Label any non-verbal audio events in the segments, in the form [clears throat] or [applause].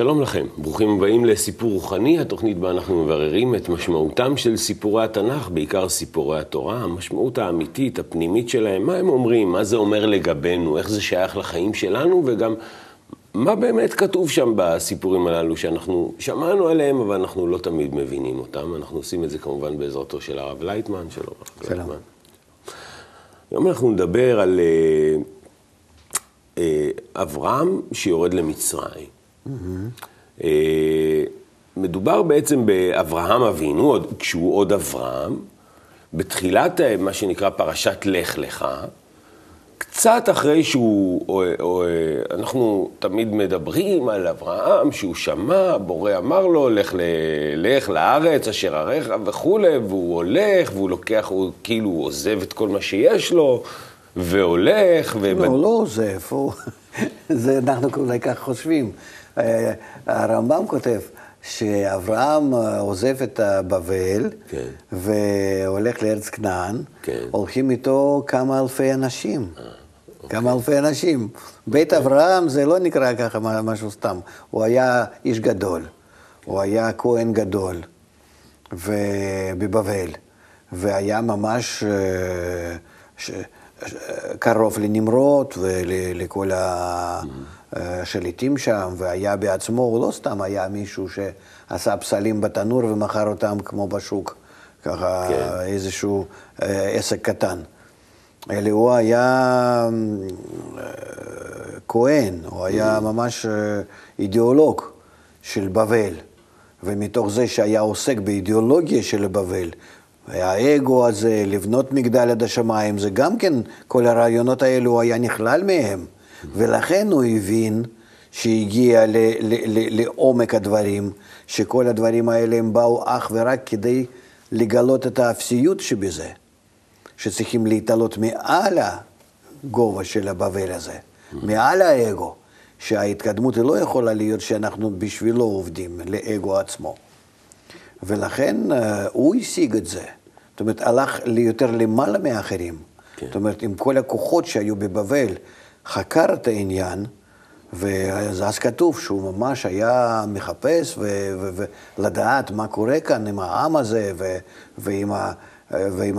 שלום לכם, ברוכים הבאים לסיפור רוחני, התוכנית בה אנחנו מבררים את משמעותם של סיפורי התנ"ך, בעיקר סיפורי התורה, המשמעות האמיתית, הפנימית שלהם, מה הם אומרים, מה זה אומר לגבינו, איך זה שייך לחיים שלנו, וגם מה באמת כתוב שם בסיפורים הללו שאנחנו שמענו עליהם, אבל אנחנו לא תמיד מבינים אותם. אנחנו עושים את זה כמובן בעזרתו של הרב לייטמן, שלום הרב שלום. לייטמן. היום אנחנו נדבר על אה, אה, אברהם שיורד למצרים. אה, מדובר בעצם באברהם אבינו, כשהוא עוד אברהם, בתחילת אה, מה שנקרא פרשת לך לך, קצת אחרי שהוא, או, או, אנחנו תמיד מדברים על אברהם, שהוא שמע, בורא אמר לו, לך, ל, לך לארץ אשר אריך וכולי, והוא הולך, והוא לוקח, הוא כאילו עוזב את כל מה שיש לו, והולך, ו... לא, הוא לא עוזב, הוא... [laughs] זה אנחנו אולי כך חושבים. אה, הרמב"ם כותב שאברהם אה, עוזב את בבל כן. והולך לארץ כנען, כן. הולכים איתו כמה אלפי אנשים. כמה אלפי אנשים. בית אברהם זה לא נקרא ככה משהו סתם, הוא היה איש גדול, הוא היה כהן גדול בבבל, והיה ממש אה, ש- קרוב לנמרוד ולכל השליטים שם, והיה בעצמו, הוא לא סתם היה מישהו שעשה פסלים בתנור ומכר אותם כמו בשוק, ככה כן. איזשהו אה, עסק קטן. אלא הוא היה אה, כהן, הוא היה ממש אה, אידיאולוג של בבל, ומתוך זה שהיה עוסק באידיאולוגיה של בבל, האגו הזה, לבנות מגדל עד השמיים, זה גם כן, כל הרעיונות האלו הוא היה נכלל מהם, ולכן הוא הבין שהגיע ל- ל- ל- לעומק הדברים, שכל הדברים האלה הם באו אך ורק כדי לגלות את האפסיות שבזה. שצריכים להתעלות מעל הגובה של הבבל הזה, מעל האגו, שההתקדמות היא לא יכולה להיות שאנחנו בשבילו עובדים, לאגו עצמו. ולכן אה, הוא השיג את זה. זאת אומרת, הלך יותר למעלה מאחרים. כן. זאת אומרת, עם כל הכוחות שהיו בבבל, חקר את העניין, ואז אז כתוב שהוא ממש היה מחפש ולדעת מה קורה כאן עם העם הזה ו- ועם, ה- ועם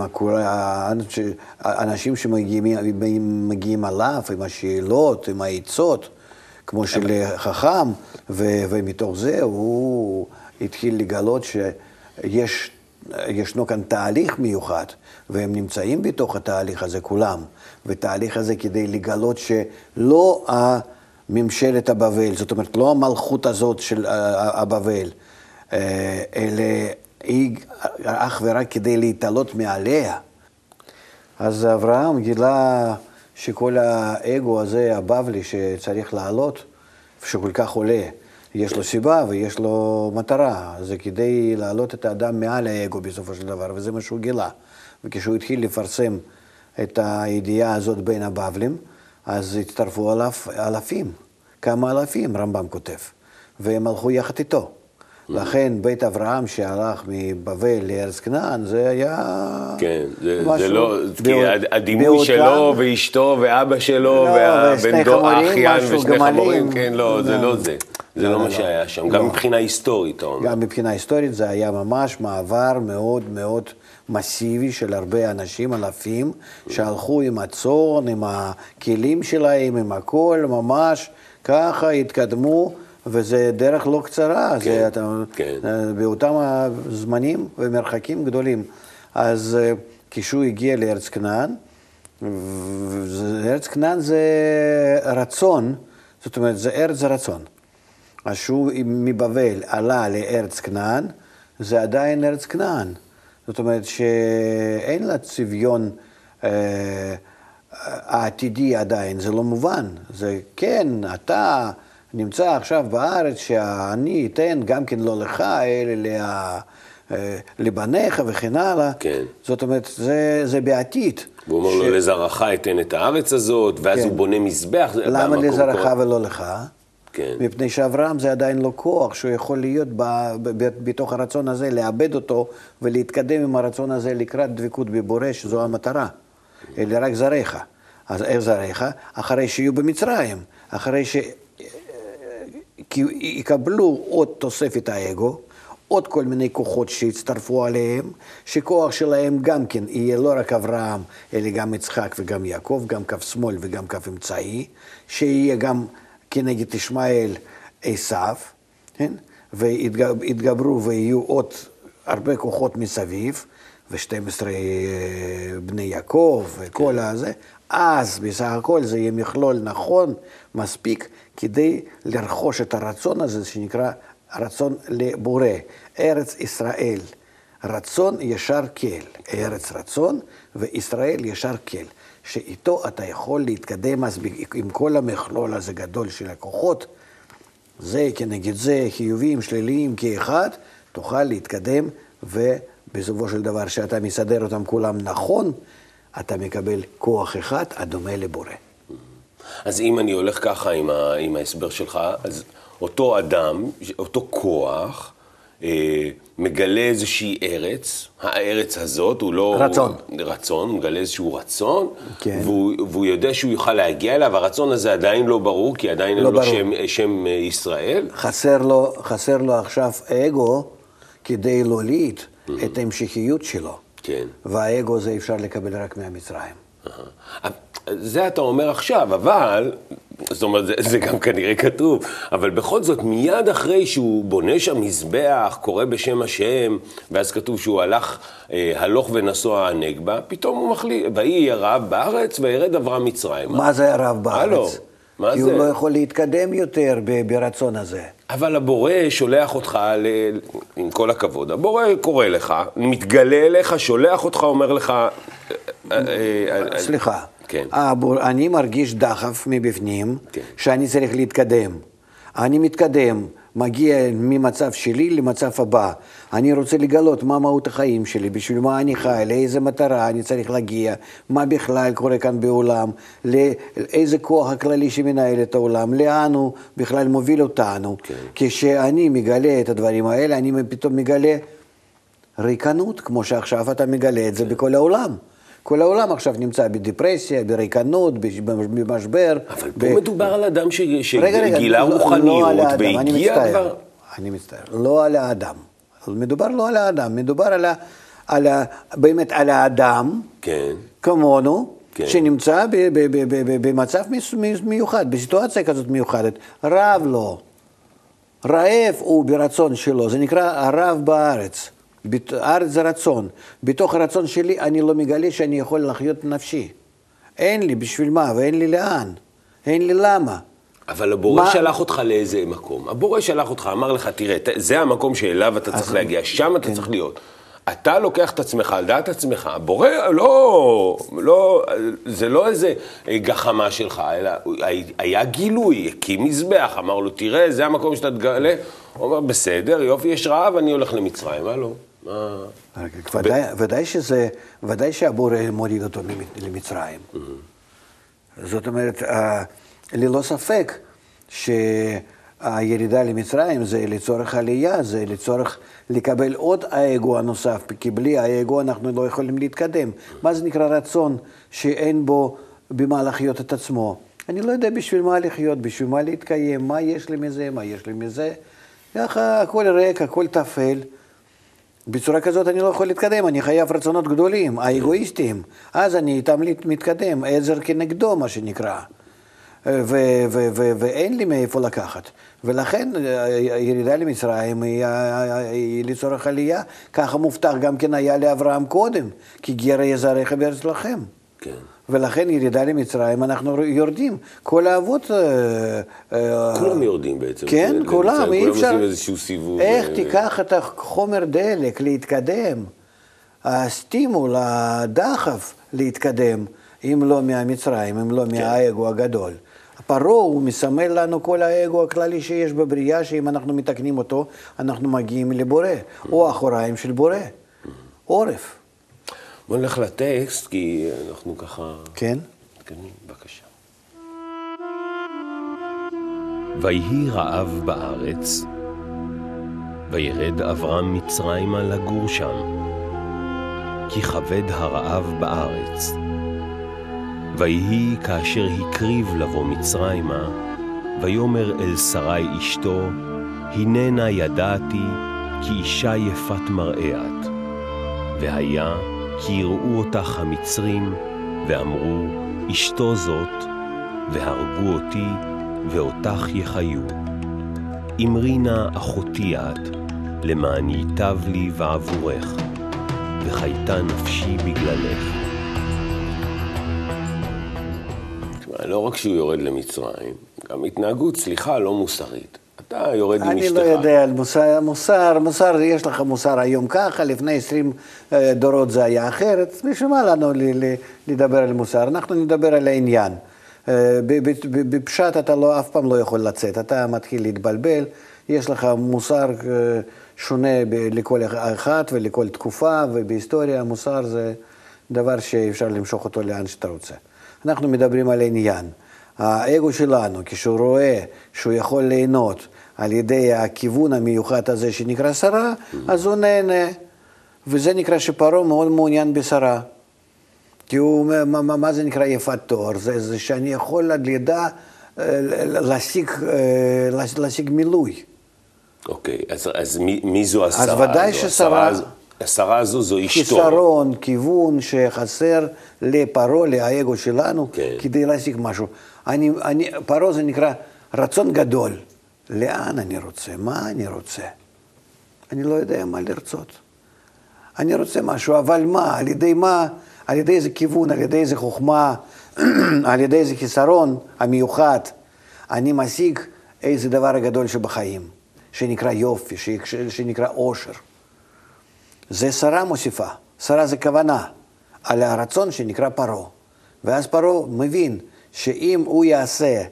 האנשים שמגיעים מגיעים עליו, עם השאלות, עם העצות, כמו של חכם, ו- ומתוך זה הוא התחיל לגלות שיש ישנו כאן תהליך מיוחד, והם נמצאים בתוך התהליך הזה כולם. ותהליך הזה כדי לגלות שלא ממשלת הבבל, זאת אומרת, לא המלכות הזאת של אה, הבבל, אה, אלא היא אך ורק כדי להתעלות מעליה. אז אברהם גילה שכל האגו הזה, הבבלי, שצריך לעלות, שכל כך עולה, יש לו סיבה ויש לו מטרה. זה כדי להעלות את האדם מעל האגו בסופו של דבר, וזה מה שהוא גילה. וכשהוא התחיל לפרסם את הידיעה הזאת בין הבבלים, אז הצטרפו אליו אלפים, כמה אלפים, רמב"ם כותב, והם הלכו יחד איתו. לכן בית אברהם שהלך מבבל לארץ כנען, זה היה... כן, זה, משהו זה לא, כי הד- הדימוי באותם- שלו ואשתו ואבא שלו לא, והבן חמורים, האחיין ושני. חמורים, כן, לא, זה לא. לא זה. זה לא, לא לא, מה. שהיה שם. גם מבחינה היסטורית, אתה אומר. גם מבחינה היסטורית זה היה ממש מעבר מאוד מאוד מסיבי של הרבה אנשים, אלפים, שהלכו עם הצאן, עם הכלים שלהם, עם הכל, ממש ככה התקדמו, וזה דרך לא קצרה, כן, זה אתה, כן. אה, באותם הזמנים ומרחקים גדולים. אז אה, כשהוא הגיע לארץ כנען, ארץ כנען זה רצון, זאת אומרת, זה ארץ הרצון. אז שהוא מבבל עלה לארץ כנען, זה עדיין ארץ כנען. זאת אומרת שאין לה צביון אה, העתידי עדיין, זה לא מובן. זה כן, אתה נמצא עכשיו בארץ שאני אתן גם כן לא לך, אלא לה, אה, לבניך וכן הלאה. כן. זאת אומרת, זה, זה בעתיד. והוא אומר לו, לזרעך אתן את הארץ הזאת, ואז כן. הוא בונה מזבח. למה לזרעך ולא לך? כן. מפני שאברהם זה עדיין לא כוח שהוא יכול להיות ב, ב, ב, בתוך הרצון הזה, לאבד אותו ולהתקדם עם הרצון הזה לקראת דבקות בבורא, שזו המטרה. אלא רק זרעך. אז איך זרעך? אחרי שיהיו במצרים, אחרי שיקבלו עוד תוספת האגו, עוד כל מיני כוחות שיצטרפו עליהם, שכוח שלהם גם כן יהיה לא רק אברהם, אלא גם יצחק וגם יעקב, גם כף שמאל וגם כף אמצעי, שיהיה גם כנגד ישמעאל עשיו, כן? ויתגברו ויהיו עוד הרבה כוחות מסביב, ו-12 בני יעקב וכל הזה, אז בסך הכל זה יהיה מכלול נכון, מספיק, כדי לרכוש את הרצון הזה שנקרא רצון לבורא, ארץ ישראל. רצון ישר כל, ארץ רצון וישראל ישר כל, שאיתו אתה יכול להתקדם אז עם כל המכלול הזה גדול של הכוחות, זה כנגד זה, חיוביים, שליליים כאחד, תוכל להתקדם ובסופו של דבר, שאתה מסדר אותם כולם נכון, אתה מקבל כוח אחד הדומה לבורא. אז אם אני הולך ככה עם, ה, עם ההסבר שלך, אז אותו אדם, אותו כוח, מגלה איזושהי ארץ, הארץ הזאת, הוא לא... רצון. הוא, רצון, הוא מגלה איזשהו רצון, כן. והוא, והוא יודע שהוא יוכל להגיע אליו, הרצון הזה עדיין לא ברור, כי עדיין לא אין לו. שם, שם אה, ישראל. חסר לו, חסר לו עכשיו אגו כדי להוליד את ההמשכיות שלו. כן. והאגו הזה אפשר לקבל רק מהמצרים. אהה. זה אתה אומר עכשיו, אבל, זאת אומרת, זה, זה גם כנראה כתוב, אבל בכל זאת, מיד אחרי שהוא בונה שם מזבח, קורא בשם השם, ואז כתוב שהוא הלך, אה, הלוך ונסוע הנגבה, פתאום הוא מחליט, ויהי רעב בארץ, וירד אברהם מצרימה. מה זה הלו, בארץ? מה כי זה? הוא לא יכול להתקדם יותר ברצון הזה. אבל הבורא שולח אותך, ל... עם כל הכבוד, הבורא קורא לך, מתגלה אליך, שולח אותך, אומר לך... אה, אה, אה, סליחה. כן. אני מרגיש דחף מבפנים, כן. שאני צריך להתקדם. אני מתקדם, מגיע ממצב שלי למצב הבא. אני רוצה לגלות מה מהות החיים שלי, בשביל מה אני חי, לאיזה מטרה אני צריך להגיע, מה בכלל קורה כאן בעולם, לאיזה כוח הכללי שמנהל את העולם, לאן הוא בכלל מוביל אותנו. כן. כשאני מגלה את הדברים האלה, אני פתאום מגלה ריקנות, כמו שעכשיו אתה מגלה את זה בכל העולם. כל העולם עכשיו נמצא בדיפרסיה, בריקנות, במשבר. אבל ב- פה מדובר על אדם ש... רגע, רגע, שגילה לא- לא רוחניות אני והגיע. כבר... אני מצטער, לא על האדם. מדובר לא על האדם, מדובר על ה... על ה... באמת על האדם, כן, כמונו, כן. שנמצא ב- ב- ב- ב- ב- במצב מיוחד, בסיטואציה כזאת מיוחדת. רב לו, רעב הוא ברצון שלו, זה נקרא הרב בארץ. בת- זה רצון. בתוך הרצון שלי אני לא מגלה שאני יכול לחיות נפשי. אין לי בשביל מה ואין לי לאן. אין לי למה. אבל הבורא מה- שלח אותך לאיזה מקום. הבורא שלח אותך, אמר לך, תראה, זה המקום שאליו אתה צריך להגיע, שם אתה כן. צריך להיות. אתה לוקח את עצמך על דעת עצמך, הבורא לא, לא, זה לא איזה גחמה שלך, אלא היה גילוי, הקים מזבח, אמר לו, תראה, זה המקום שאתה תגלה. הוא אומר, בסדר, יופי, יש רעב, אני הולך למצרים, מה לא? מה... ודאי, ודאי שזה, ודאי שהבורא מוריד אותו למ- למצרים. זאת אומרת, אה, ללא ספק שהירידה למצרים זה לצורך עלייה, זה לצורך לקבל עוד האגו הנוסף, כי בלי האגו אנחנו לא יכולים להתקדם. מה זה נקרא רצון שאין בו במה לחיות את עצמו? אני לא יודע בשביל מה לחיות, בשביל מה להתקיים, מה יש לי מזה, מה יש לי מזה. ככה הכל ריק, הכל טפל. בצורה כזאת אני לא יכול להתקדם, אני חייב רצונות גדולים, האגואיסטים. אז אני איתם מתקדם, עזר כנגדו, מה שנקרא. ואין לי מאיפה לקחת. ולכן אה, הירידה למצרים היא, היא לצורך עלייה. ככה מובטח גם כן היה לאברהם קודם, כי גר יזרעך בארץ לכם. כן. ולכן ירידה למצרים, אנחנו יורדים. כל האבות... אה, אה, כולם יורדים בעצם. כן, כולם, אי אפשר... כולם עושים איזשהו סיבוב. איך אה, תיקח את החומר דלק להתקדם, הסטימול, הדחף להתקדם, אם לא מהמצרים, אם לא מהאגו הגדול. פרעה הוא מסמל לנו כל האגו הכללי שיש בבריאה, שאם אנחנו מתקנים אותו, אנחנו מגיעים לבורא, או אחוריים של בורא, עורף. בוא נלך לטקסט, כי אנחנו ככה... כן? מתקדמים, בבקשה. ויהי רעב בארץ, וירד אברהם מצרימה לגור שם, כי כבד הרעב בארץ. ויהי כאשר הקריב לבוא מצרימה, ויאמר אל שרי אשתו, הננה ידעתי כי אישה יפת מראה את. והיה כי יראו אותך המצרים, ואמרו, אשתו זאת, והרגו אותי, ואותך יחיו. אמרי נא אחותי את, למען ייטב לי בעבורך, וחייתה נפשי בגללך. לא רק שהוא יורד למצרים, גם התנהגות, סליחה, לא מוסרית. אתה יורד עם אני אשתך. לא יודע על מוסר, מוסר, מוסר, יש לך מוסר היום ככה, לפני 20 אה, דורות זה היה אחרת, בשביל מה לנו לדבר על מוסר? אנחנו נדבר על העניין. אה, בפשט אתה לא, אף פעם לא יכול לצאת, אתה מתחיל להתבלבל, יש לך מוסר אה, שונה לכל אחד ולכל תקופה, ובהיסטוריה המוסר זה דבר שאפשר למשוך אותו לאן שאתה רוצה. אנחנו מדברים על עניין. האגו שלנו, כשהוא רואה שהוא יכול ליהנות על ידי הכיוון המיוחד הזה שנקרא שרה, אז הוא נהנה. וזה נקרא שפרעה מאוד מעוניין בשרה. כי הוא אומר, מה, מה, מה זה נקרא יפת תואר? זה, זה שאני יכול עד לידה אה, להשיג, אה, להש- להשיג מילוי. אוקיי, אז, אז מי, מי זו השרה ודאי הזו? ששרה- השרה הזו- השרה הזו זו אשתו. חיסרון, כיוון שחסר לפרעה, לאגו שלנו, כן. כדי להשיג משהו. אני, אני, פרעה זה נקרא רצון גדול. לאן אני רוצה? מה אני רוצה? אני לא יודע מה לרצות. אני רוצה משהו, אבל מה? על ידי מה? על ידי איזה כיוון, על ידי איזה חוכמה, [clears throat] על ידי איזה חיסרון המיוחד, אני משיג איזה דבר הגדול שבחיים, שנקרא יופי, שנקרא עושר. זה שרה מוסיפה, שרה זה כוונה, על הרצון שנקרא פרעה. ואז פרעה מבין שאם הוא יעשה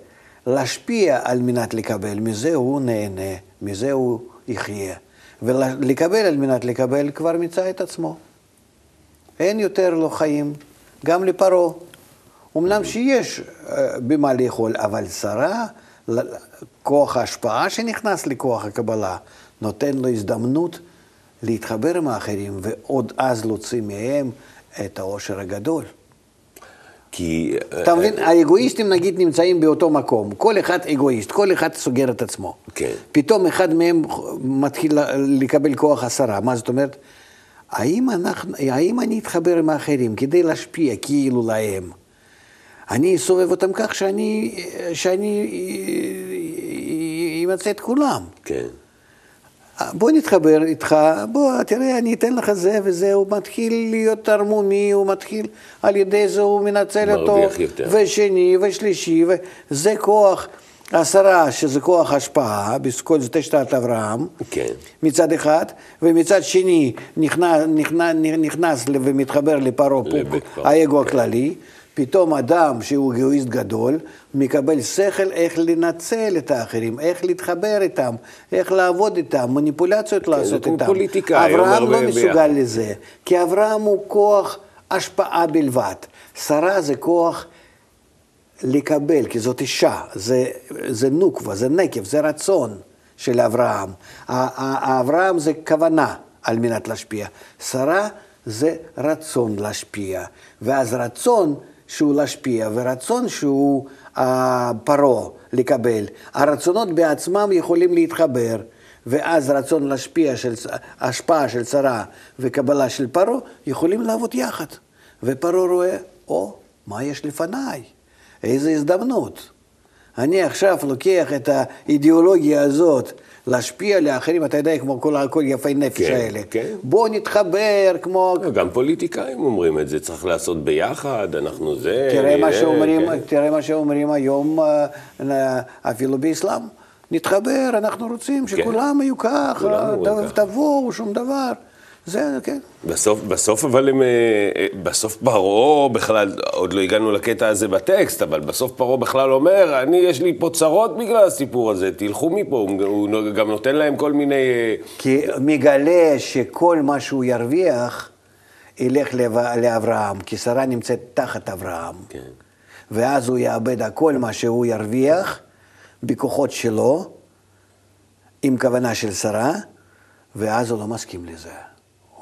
להשפיע על מנת לקבל, מזה הוא נהנה, מזה הוא יחיה. ולקבל על מנת לקבל כבר מיצה את עצמו. אין יותר לו חיים, גם לפרעה. אמנם שיש אה, במה לאכול, אבל שרה, כוח ההשפעה שנכנס לכוח הקבלה, נותן לו הזדמנות להתחבר עם האחרים, ועוד אז להוציא מהם את העושר הגדול. כי... אתה מבין, האגואיסטים נגיד נמצאים באותו מקום, כל אחד אגואיסט, כל אחד סוגר את עצמו. כן. פתאום אחד מהם מתחיל לקבל כוח עשרה, מה זאת אומרת? האם, אנחנו, האם אני אתחבר עם האחרים כדי להשפיע כאילו להם? אני אסובב אותם כך שאני, שאני אמצא את כולם. כן. בוא נתחבר איתך, בוא, תראה, אני אתן לך זה וזה, הוא מתחיל להיות ערמומי, הוא מתחיל, על ידי זה הוא מנצל אותו. יותר. ושני ושלישי, וזה כוח עשרה, שזה כוח השפעה, בכל זאת תשתת אברהם, כן. מצד אחד, ומצד שני נכנס, נכנס, נכנס ומתחבר לפרעה, האגו כן. הכללי, פתאום אדם שהוא אגואיסט גדול, מקבל שכל איך לנצל את האחרים, איך להתחבר איתם, איך לעבוד איתם, מניפולציות לעשות זה כמו איתם. פוליטיקאי, אברהם לא מסוגל. לזה, כי אברהם הוא כוח השפעה בלבד. שרה זה כוח לקבל, כי זאת אישה, זה, זה נוקבה, זה נקב, זה רצון של אברהם. אברהם זה כוונה על מנת להשפיע. שרה זה רצון להשפיע. ואז רצון שהוא להשפיע ורצון שהוא אה, פרעה לקבל. הרצונות בעצמם יכולים להתחבר. ואז רצון להשפיע של, השפעה של שרה וקבלה של פרעה יכולים לעבוד יחד. ופרעה רואה, או, מה יש לפניי? איזו הזדמנות. אני עכשיו לוקח את האידיאולוגיה הזאת להשפיע לאחרים, אתה יודע, כמו כל, כל יפי נפש כן, האלה. כן. בוא נתחבר כמו... גם פוליטיקאים אומרים את זה, צריך לעשות ביחד, אנחנו זה... תראה מה, זה, שאומרים, כן. תראה מה שאומרים היום אה, אה, אפילו באסלאם. נתחבר, אנחנו רוצים שכולם יהיו ככה, כולם אומרים ת- ככה. תבואו, שום דבר. זה, כן. בסוף, בסוף אבל הם, אה, אה, בסוף פרעה בכלל, עוד לא הגענו לקטע הזה בטקסט, אבל בסוף פרעה בכלל אומר, אני, יש לי פה צרות בגלל הסיפור הזה, תלכו מפה, הוא, הוא גם נותן להם כל מיני... אה, כי מגלה שכל מה שהוא ירוויח, ילך לאברהם, כי שרה נמצאת תחת אברהם. כן. ואז הוא יאבד הכל מה שהוא ירוויח בכוחות שלו, עם כוונה של שרה, ואז הוא לא מסכים לזה.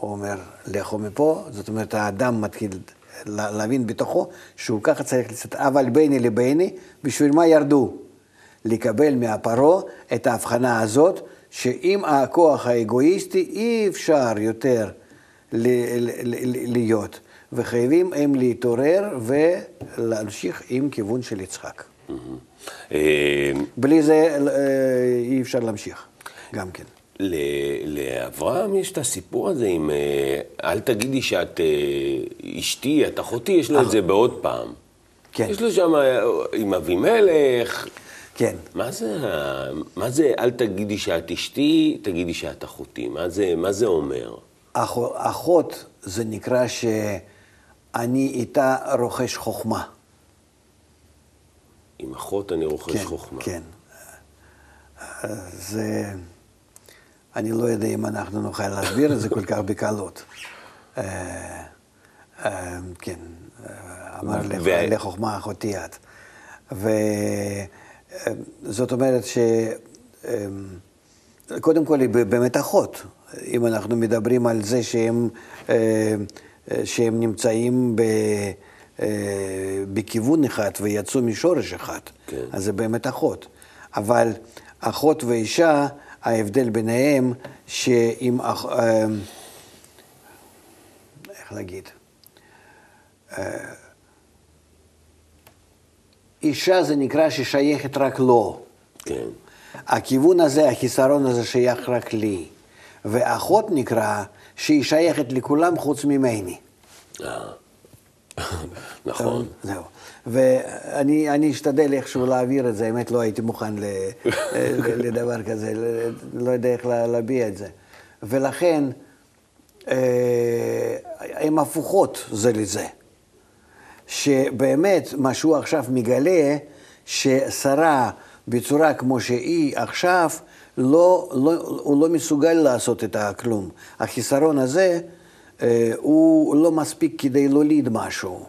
הוא אומר, לכו מפה, זאת אומרת, האדם מתחיל לה- להבין בתוכו שהוא ככה צריך לצאת, אבל ביני לביני, בשביל מה ירדו? לקבל מהפרעה את ההבחנה הזאת, שאם הכוח האגואיסטי אי אפשר יותר ל- ל- ל- להיות, וחייבים הם להתעורר ולהמשיך עם כיוון של יצחק. אה, בלי זה אה, אי אפשר להמשיך, גם כן. לאברהם יש את הסיפור הזה עם, אה, אל תגידי שאת אה, אשתי, את אחותי, יש לו את זה בעוד פעם. כן. יש לו שם אה, עם אבימלך. כן. מה זה, מה זה, אל תגידי שאת אשתי, תגידי שאת אחותי? מה זה, מה זה אומר? אח- אחות זה נקרא שאני איתה רוכש חוכמה. עם אחות אני רוכש כן, חוכמה. כן. זה... אני לא יודע אם אנחנו נוכל להסביר את זה כל כך בקלות. אה, אה, כן, אה, אמר לחוכמה אחותי את. וזאת אומרת ש... קודם כל היא באמת אחות. אם אנחנו מדברים על זה שהם, שהם נמצאים ב... בכיוון אחד ויצאו משורש אחד, כן. אז זה באמת אחות. אבל אחות ואישה, ההבדל ביניהם, שאם... אה, איך להגיד? אה, אישה זה נקרא ששייכת רק לו. כן. הכיוון הזה, החיסרון הזה שייך רק לי. ואחות נקרא שהיא שייכת לכולם חוץ ממני. אה. [laughs] נכון. זהו. ואני אני אשתדל איכשהו להעביר את זה, האמת לא הייתי מוכן [laughs] לדבר כזה, לא יודע איך לה- להביע את זה. ולכן, אה, הן הפוכות זה לזה. שבאמת, מה שהוא עכשיו מגלה, ששרה בצורה כמו שהיא עכשיו, לא, לא, הוא לא מסוגל לעשות את הכלום. החיסרון הזה, אה, הוא לא מספיק כדי להוליד משהו.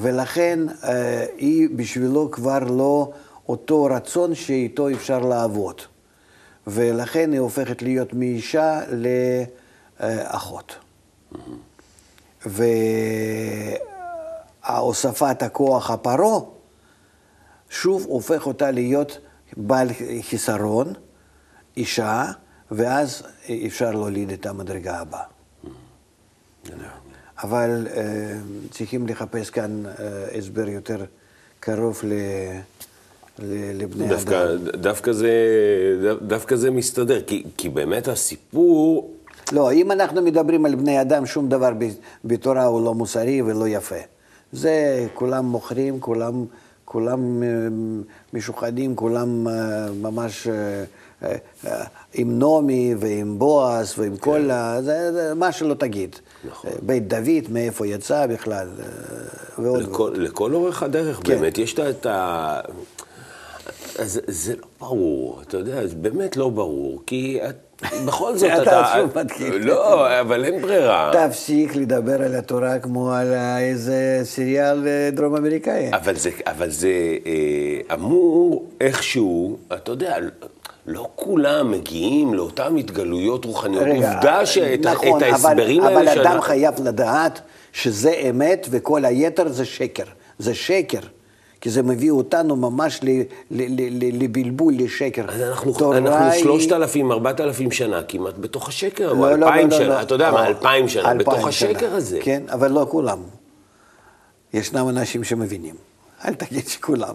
ולכן אה, היא בשבילו כבר לא אותו רצון שאיתו אפשר לעבוד. ולכן היא הופכת להיות מאישה לאחות. והוספת הכוח הפרעה, שוב הופך אותה להיות בעל חיסרון, אישה, ואז אפשר להוליד את המדרגה הבאה. אבל אה, צריכים לחפש כאן אה, הסבר יותר קרוב ל, לבני דווקא, אדם. דווקא, זה, דווקא זה מסתדר, כי, כי באמת הסיפור, לא, אם אנחנו מדברים על בני אדם, שום דבר ב- בתורה הוא לא מוסרי ולא יפה. זה כולם מוכרים, כולם, כולם אה, משוחדים, כולם ממש עם נעמי ועם בועז ועם כל ה... זה, זה מה שלא תגיד. נכון. אה, בית דוד, מאיפה יצא בכלל, אה, ועוד לכל, ועוד. לכל אורך הדרך, כן. באמת, יש את ה- ה... זה, לא ברור, אתה יודע, זה באמת לא ברור, כי את, בכל זאת [laughs] אתה אתה... שוב מתחיל. לא, אבל אין ברירה. תפסיק לדבר על התורה כמו על איזה סריאל אה, דרום אמריקאי. אבל זה, אבל זה אה, אמור איכשהו, אתה יודע, לא כולם מגיעים לאותן התגלויות רוחניות. עובדה שאת נכון, ההסברים אבל, האלה אבל אדם שאנחנו- חייב לדעת שזה אמת וכל היתר זה שקר. זה שקר. כי זה מביא אותנו ממש ל, ל, ל, ל, לבלבול, לשקר. אז אנחנו, אנחנו היא- שלושת אלפים, ארבעת אלפים שנה כמעט בתוך השקר, או לא, לא, אלפיים לא, לא, שנה, לא. אתה יודע מה, או, אלפיים שנה, בתוך. השקר הזה. כן, אבל לא כולם. ישנם אנשים שמבינים. אל תגיד שכולם.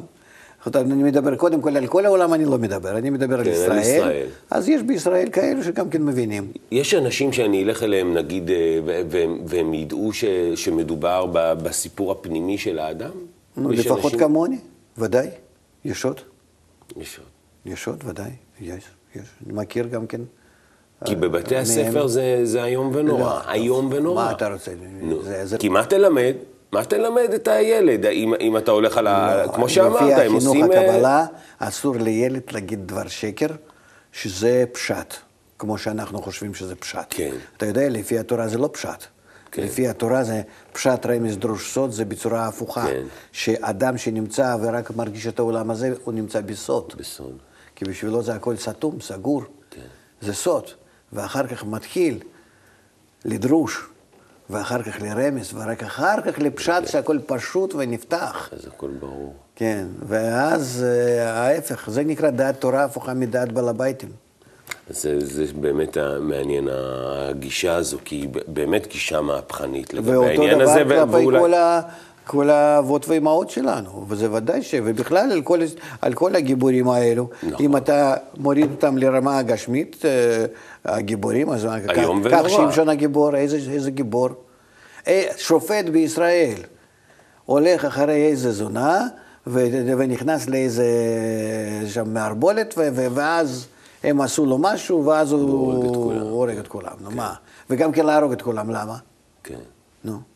זאת אומרת, אני מדבר קודם כל על כל העולם, אני לא מדבר, אני מדבר על כן, על ישראל. ישראל. אז יש בישראל כאלו שגם כן מבינים. יש אנשים שאני אלך אליהם, נגיד, אה, והם, והם ידעו ש, שמדובר בסיפור הפנימי של האדם? נו, לפחות אנשים- כמוני, ודאי. יש עוד. יש עוד. יש עוד, ודאי, יש, יש. אני מכיר גם כן כי בבתי הספר זה, זה איום ונורא, לא. איום ונורא. מה אתה רוצה? נו, זה- זה- כי מה תלמד? מה תלמד את הילד, אם, אם אתה הולך על ה... כמו שאמרת, לא, לפי הם החינוך עושים... אה, הקבלה, אסור לילד להגיד דבר שקר, שזה פשט, כמו שאנחנו חושבים שזה פשט. כן. אתה יודע, לפי התורה זה לא פשט. כן. לפי התורה זה פשט רמז דרוש סוד, זה בצורה הפוכה. כן. שאדם שנמצא ורק מרגיש את העולם הזה, הוא נמצא בסוד. בסוד. כי בשבילו זה הכל סתום, סגור. כן. זה סוד. ואחר כך מתחיל לדרוש, ואחר כך לרמז, ורק אחר כך לפשט שהכל פשוט ונפתח. אז הכל ברור. כן, ואז אה, ההפך, זה נקרא דעת תורה הפוכה מדעת בעל הביתים. זה, זה באמת מעניין הגישה הזו, כי היא באמת גישה מהפכנית לגבי ואותו העניין דבר הזה. ו- כלפי ואולי- כל, ה, כל האבות והאימהות שלנו, וזה ודאי ש... ובכלל על כל, על כל הגיבורים האלו, נכון. אם אתה מוריד אותם לרמה הגשמית, אה, הגיבורים, אז כך ונורא. שמשון הגיבור, איזה, איזה גיבור? אה, שופט בישראל הולך אחרי איזה זונה, ו, ונכנס לאיזה שם מערבולת, ו, ו, ואז הם עשו לו משהו, ואז הוא הורג את כולם. הורג את כולם. נו מה? וגם כן להרוג את כולם, למה? כן. נו.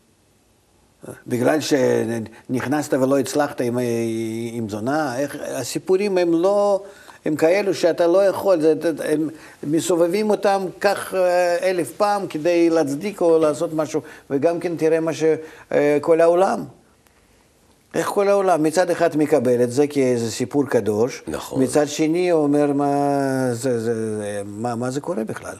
בגלל שנכנסת ולא הצלחת עם, עם זונה, איך, הסיפורים הם לא, הם כאלו שאתה לא יכול, זה, הם מסובבים אותם כך אה, אלף פעם כדי להצדיק או לעשות משהו, וגם כן תראה מה שכל העולם. איך כל העולם, מצד אחד מקבל את זה כאיזה סיפור קדוש, נכון. מצד שני הוא אומר מה זה, זה, זה, מה, מה זה קורה בכלל.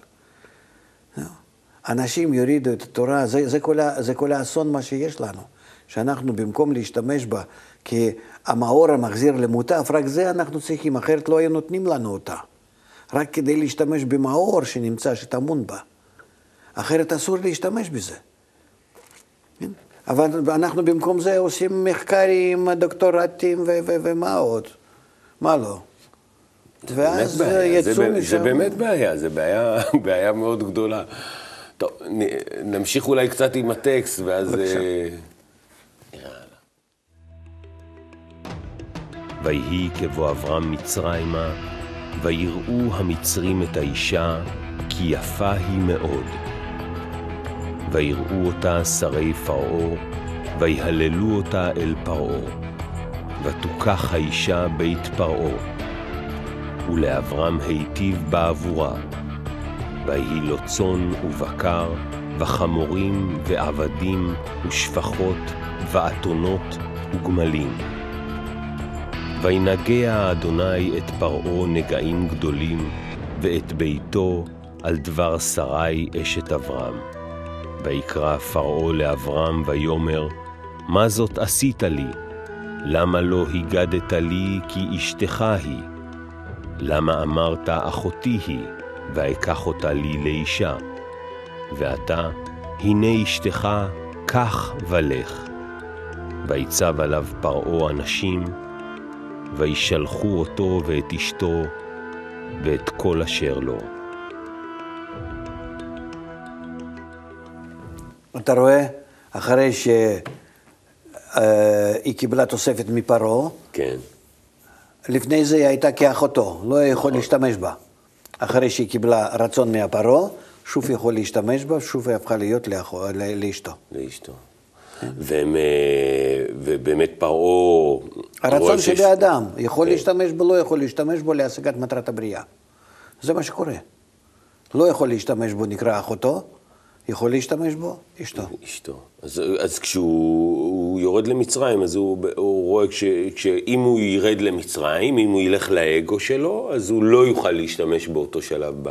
אנשים יורידו את התורה, זה, זה, כל, ה- זה כל האסון מה שיש לנו. שאנחנו במקום להשתמש בה כמאור המחזיר למוטף, רק זה אנחנו צריכים, אחרת לא היו נותנים לנו אותה. רק כדי להשתמש במאור שנמצא, שטמון בה. אחרת אסור להשתמש בזה. כן? אבל אנחנו במקום זה עושים מחקרים, דוקטורטים ו- ו- ומה עוד? מה לא? ואז יצאו משם. זה באמת בעיה, זה בעיה, [laughs] בעיה מאוד גדולה. טוב, נ- נמשיך אולי קצת עם הטקסט, ואז... בבקשה. אה. ויהי כבוא אברהם מצרימה, ויראו המצרים את האישה, כי יפה היא מאוד. ויראו אותה שרי פרעה, ויהללו אותה אל פרעה. ותוכח האישה בית פרעה, ולאברהם היטיב בעבורה. ויהי לו צאן ובקר, וחמורים, ועבדים, ושפחות, ואתונות, וגמלים. וינגע אדוני את פרעה נגעים גדולים, ואת ביתו על דבר שרי אשת אברהם. ויקרא פרעה לאברהם ויאמר, מה זאת עשית לי? למה לא הגדת לי כי אשתך היא? למה אמרת אחותי היא, ואקח אותה לי לאישה? ועתה, הנה אשתך, קח ולך. ויצב עליו פרעה אנשים, וישלחו אותו ואת אשתו, ואת כל אשר לו. אתה רואה, אחרי שהיא קיבלה תוספת מפרעה, כן, לפני זה היא הייתה כאחותו, לא יכול להשתמש בה. אחרי שהיא קיבלה רצון מהפרעה, שוב יכול להשתמש בה, שוב היא הפכה להיות לאחו, לאשתו. לאשתו. והם, אה, ובאמת פרעה... הרצון שיש- שבאדם, יכול כן. להשתמש בו, לא יכול להשתמש בו להשגת מטרת הבריאה. זה מה שקורה. לא יכול להשתמש בו נקרא אחותו, יכול להשתמש בו אשתו. אשתו. אז, אז כשהוא הוא יורד למצרים, אז הוא, הוא רואה כש, שאם הוא ירד למצרים, אם הוא ילך לאגו שלו, אז הוא לא יוכל להשתמש באותו שלב ב,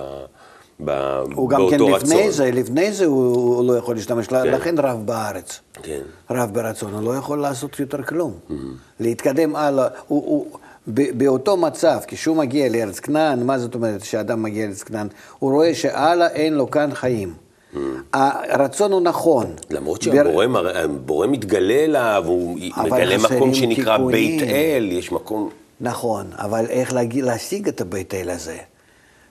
ב, הוא גם כן באותו לפני רצון. זה, לפני זה הוא, הוא לא יכול להשתמש, כן. לכן רב בארץ. כן. רב ברצון, הוא לא יכול לעשות יותר כלום. להתקדם הלאה, הוא, הוא, ב- באותו מצב, כשהוא מגיע לארץ כנען, מה זאת אומרת שאדם מגיע לארץ כנען? הוא רואה שהלאה אין לו כאן חיים. הרצון הוא נכון. למרות שהבורא מתגלה אליו, הוא מגלה מקום שנקרא. בית אל, יש מקום... נכון, אבל איך להגיע, להשיג את הבית אל הזה?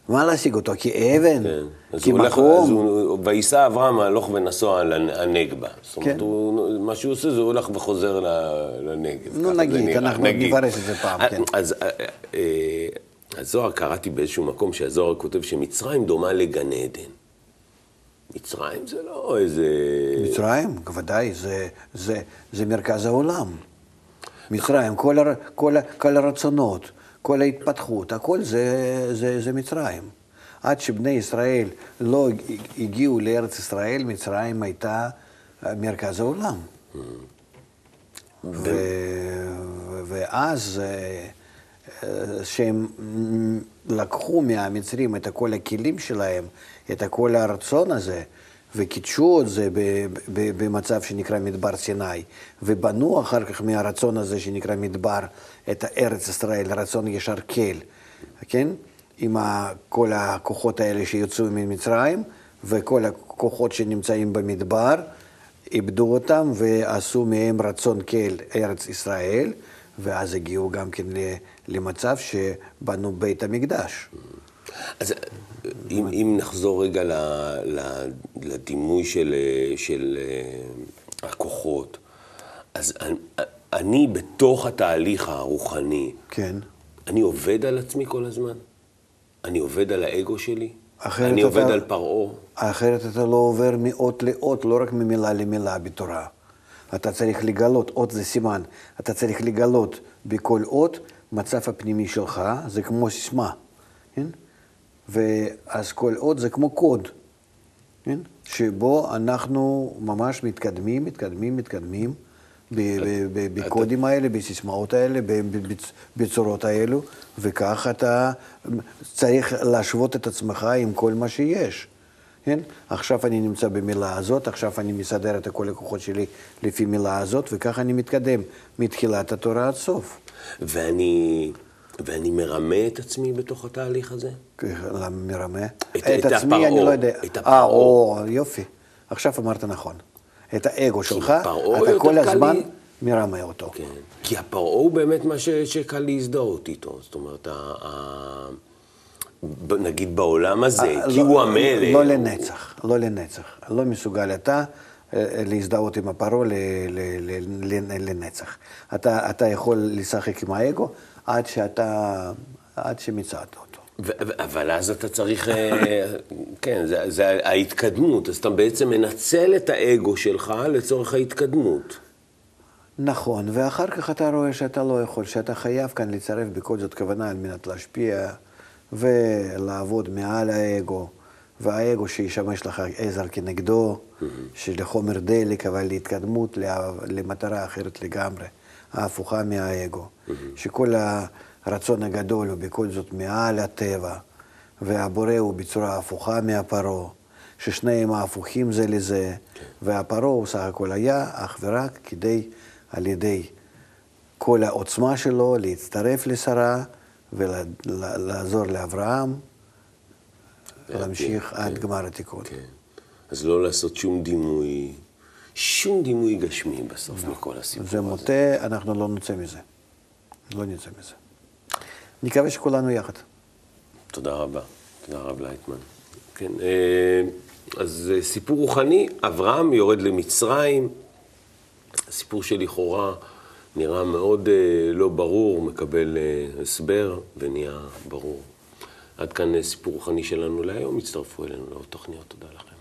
מה להשיג אותו? כאבן? כן. הוא הולך, אז כמקום? הוא, וייסע אברהם הלוך ונסוע על הנגבה. זאת אומרת, כן. הוא, מה שהוא עושה זה הוא הולך וחוזר לנגב. נו, נגיד, אנחנו. נפרש את זה פעם, כן. אז אה, אה, הזוהר, קראתי באיזשהו מקום שהזוהר כותב שמצרים דומה לגן עדן. מצרים זה לא איזה... מצרים, בוודאי, זה, זה, זה מרכז העולם. מצרים, כל, הר, כל, כל הרצונות, כל ההתפתחות, הכל זה, זה, זה מצרים. עד שבני ישראל לא הגיעו לארץ ישראל, מצרים הייתה מרכז העולם. ו... ואז אה, שהם לקחו מהמצרים את כל הכלים שלהם, את כל הרצון הזה, וקידשו את זה במצב שנקרא מדבר סיני, ובנו אחר כך מהרצון הזה שנקרא מדבר את ארץ ישראל, רצון ישר כל, כן? עם כל הכוחות האלה שיוצאו ממצרים, וכל הכוחות שנמצאים במדבר, איבדו אותם ועשו מהם רצון כל ארץ ישראל, ואז הגיעו גם כן למצב שבנו בית המקדש. אז אם, אם נחזור רגע ל, ל, לדימוי של, של אה, הכוחות, אז אני, אני בתוך התהליך הרוחני, כן. אני עובד על עצמי כל הזמן? אני עובד על האגו שלי? אני עובד אתה, על פרעה? אחרת אתה לא עובר מאות לאות, לא רק ממילה למילה בתורה. אתה צריך לגלות, אות זה סימן, אתה צריך לגלות בכל אות מצב הפנימי שלך, זה כמו סיסמה, כן? ואז כל אות זה כמו קוד, כן? שבו אנחנו ממש מתקדמים, מתקדמים, מתקדמים בקודים האלה, בסיסמאות האלה, בצורות האלו, וכך אתה צריך להשוות את עצמך עם כל מה שיש. כן? עכשיו אני נמצא במילה הזאת, עכשיו אני מסדר את כל הכוחות שלי לפי מילה הזאת, וככה אני מתקדם מתחילת התורה עד סוף. ואני, ואני מרמה את עצמי בתוך התהליך הזה? למה מרמה? את, את, את עצמי הפרעה, אני לא יודע. את הפרעה. אה, או, יופי. עכשיו אמרת נכון. את האגו שלך, אתה כל הזמן לי... מרמה אותו. כן. כי הפרעה הוא באמת מה ש, שקל להזדהות איתו. זאת אומרת, ה... ה... נגיד בעולם הזה, אה, כי לא, הוא המלך. לא לנצח, לא לנצח. לא מסוגל אתה אה, להזדהות עם הפרעה לנצח. אתה, אתה יכול לשחק עם האגו עד שאתה, עד שמצאת אותו. אבל אז אתה צריך, אה, [laughs] כן, זה, זה ההתקדמות, אז אתה בעצם מנצל את האגו שלך לצורך ההתקדמות. נכון, ואחר כך אתה רואה שאתה לא יכול, שאתה חייב כאן לצרף בכל זאת כוונה על מנת להשפיע ולעבוד מעל האגו, והאגו שישמש לך עזר כנגדו, mm-hmm. שלחומר דלק, אבל להתקדמות, למטרה אחרת לגמרי, ההפוכה מהאגו. שכל הרצון הגדול הוא בכל זאת מעל הטבע, והבורא הוא בצורה הפוכה מהפרעה, ששניהם ההפוכים זה לזה. כן. והפרעה הוא סך הכל היה אך ורק כדי, על ידי כל העוצמה שלו, להצטרף לשרה. ולעזור לאברהם להמשיך כן, עד גמר התיקון. כן. אז לא לעשות שום דימוי, שום דימוי גשמי בסוף לא. מכל הסיפור הזה. זה מוטה, אנחנו לא נצא מזה. לא נצא מזה. נקווה שכולנו יחד. תודה רבה. תודה רב לייטמן. כן, אה, אז אה, סיפור רוחני, אברהם יורד למצרים, סיפור שלכאורה... נראה מאוד אה, לא ברור, מקבל הסבר ונהיה ברור. עד כאן סיפור רוחני שלנו להיום, הצטרפו אלינו לעוד תוכניות. תודה.